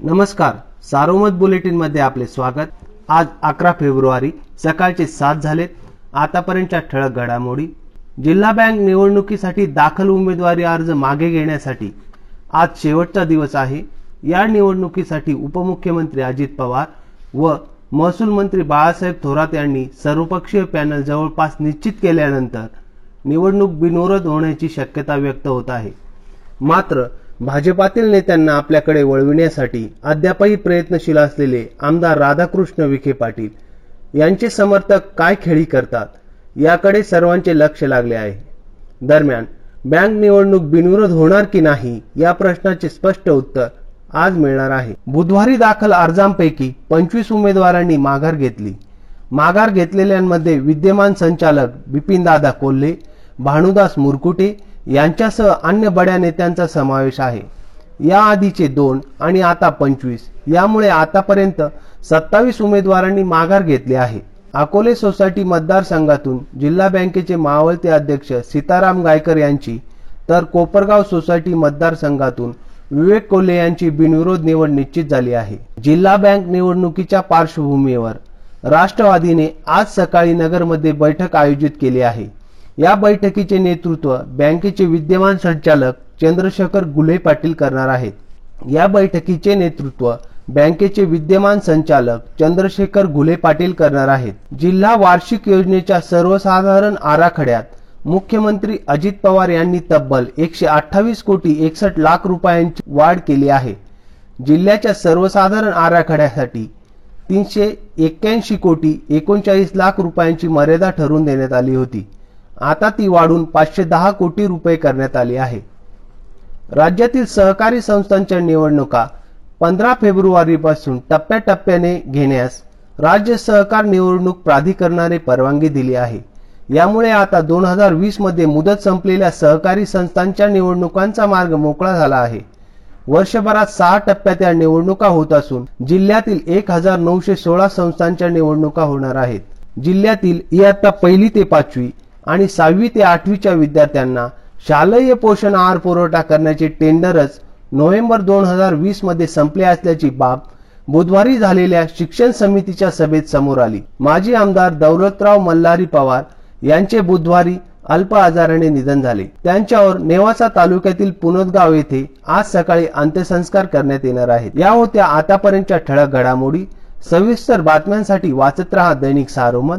नमस्कार. सारोमत बुलेटिनमध्ये आपले स्वागत. आज अकरा फेब्रुवारी सकाळचे सात झालेत आतापर्यंतच्या ठळक घडामोडी. जिल्हा बँक निवडणुकीसाठी दाखल उमेदवारी अर्ज मागे घेण्यासाठी आज शेवटचा दिवस आहे. या निवडणुकीसाठी उपमुख्यमंत्री अजित पवार व महसूल मंत्री बाळासाहेब थोरात यांनी सर्वपक्षीय पॅनल जवळपास निश्चित केल्यानंतर निवडणूक बिनविरोध होण्याची शक्यता व्यक्त होत आहे. मात्र भाजपातील नेत्यांना आपल्याकडे वळविण्यासाठी अद्यापही प्रयत्नशील असलेले आमदार राधाकृष्ण विखे पाटील यांचे समर्थक काय खेळी करतात याकडे सर्वांचे लक्ष लागले आहे. दरम्यान बँक निवडणूक बिनविरोध होणार की नाही या प्रश्नाचे स्पष्ट उत्तर आज मिळणार आहे. बुधवारी दाखल अर्जांपैकी पंचवीस उमेदवारांनी माघार घेतली. माघार घेतलेल्यांमध्ये विद्यमान संचालक बिपिनदादा कोल्हे भानुदास मुरकुटे यांच्यासह अन्य बड्या नेत्यांचा समावेश आहे. या आधीचे दोन आणि आता पंचवीस. यामुळे आतापर्यंत सत्तावीस उमेदवारांनी माघार घेतली आहे. अकोले सोसायटी मतदारसंघातून जिल्हा बँकेचे मावळते अध्यक्ष सीताराम गायकर यांची तर कोपरगाव सोसायटी मतदारसंघातून विवेक कोल्हे यांची बिनविरोध निवड निश्चित झाली आहे. जिल्हा बँक निवडणुकीच्या पार्श्वभूमीवर राष्ट्रवादीने आज सकाळी नगरमध्ये बैठक आयोजित केली आहे. या बैठकीचे नेतृत्व बँकेचे विद्यमान संचालक चंद्रशेखर गुले पाटील करणार आहेत. या बैठकीचे नेतृत्व बँकेचे विद्यमान संचालक चंद्रशेखर घुले पाटील करणार आहेत. जिल्हा वार्षिक योजनेच्या सर्वसाधारण आराखड्यात मुख्यमंत्री अजित पवार यांनी तब्बल एकशे अठ्ठावीस कोटी एकसष्ट लाख रुपयांची वाढ केली आहे. जिल्ह्याच्या सर्वसाधारण आराखड्यासाठी तीनशे एक्क्याऐंशी कोटी एकोणचाळीस लाख रुपयांची मर्यादा ठरवून देण्यात आली होती. आता ती वाढून पाचशे दहा कोटी रुपये करण्यात आली आहे. राज्यातील सहकारी संस्थांच्या निवडणुका पंधरा फेब्रुवारीपासून टप्प्याटप्प्याने घेण्यास राज्य सहकार निवडणूक प्राधिकरणाने परवानगी दिली आहे. यामुळे आता दोन हजार वीसमध्ये मुदत संपलेल्या सहकारी संस्थांच्या निवडणुकांचा मार्ग मोकळा झाला आहे. वर्षभरात सहा टप्प्यात या निवडणुका होत असून जिल्ह्यातील एक हजार नऊशे सोळा संस्थांच्या निवडणुका होणार आहेत. जिल्ह्यातील इयत्ता पहिली ते पाचवी आणि सहावी ते आठवीच्या विद्यार्थ्यांना शालेय पोषण आहार पुरवठा करण्याचे टेंडरच नोव्हेंबर दोन हजार वीसमध्ये संपले असल्याची बाब बुधवारी झालेल्या शिक्षण समितीच्या सभेत समोर आली. माजी आमदार दौलतराव मल्हारी पवार यांचे बुधवारी अल्प आजाराने निधन झाले. त्यांच्यावर नेवासा तालुक्यातील पुनदगाव येथे आज सकाळी अंत्यसंस्कार करण्यात येणार आहेत. या होत्या आतापर्यंतच्या ठळक घडामोडी सविस्तर बातम्यांसाठी वाचत रहा दैनिक सारोमत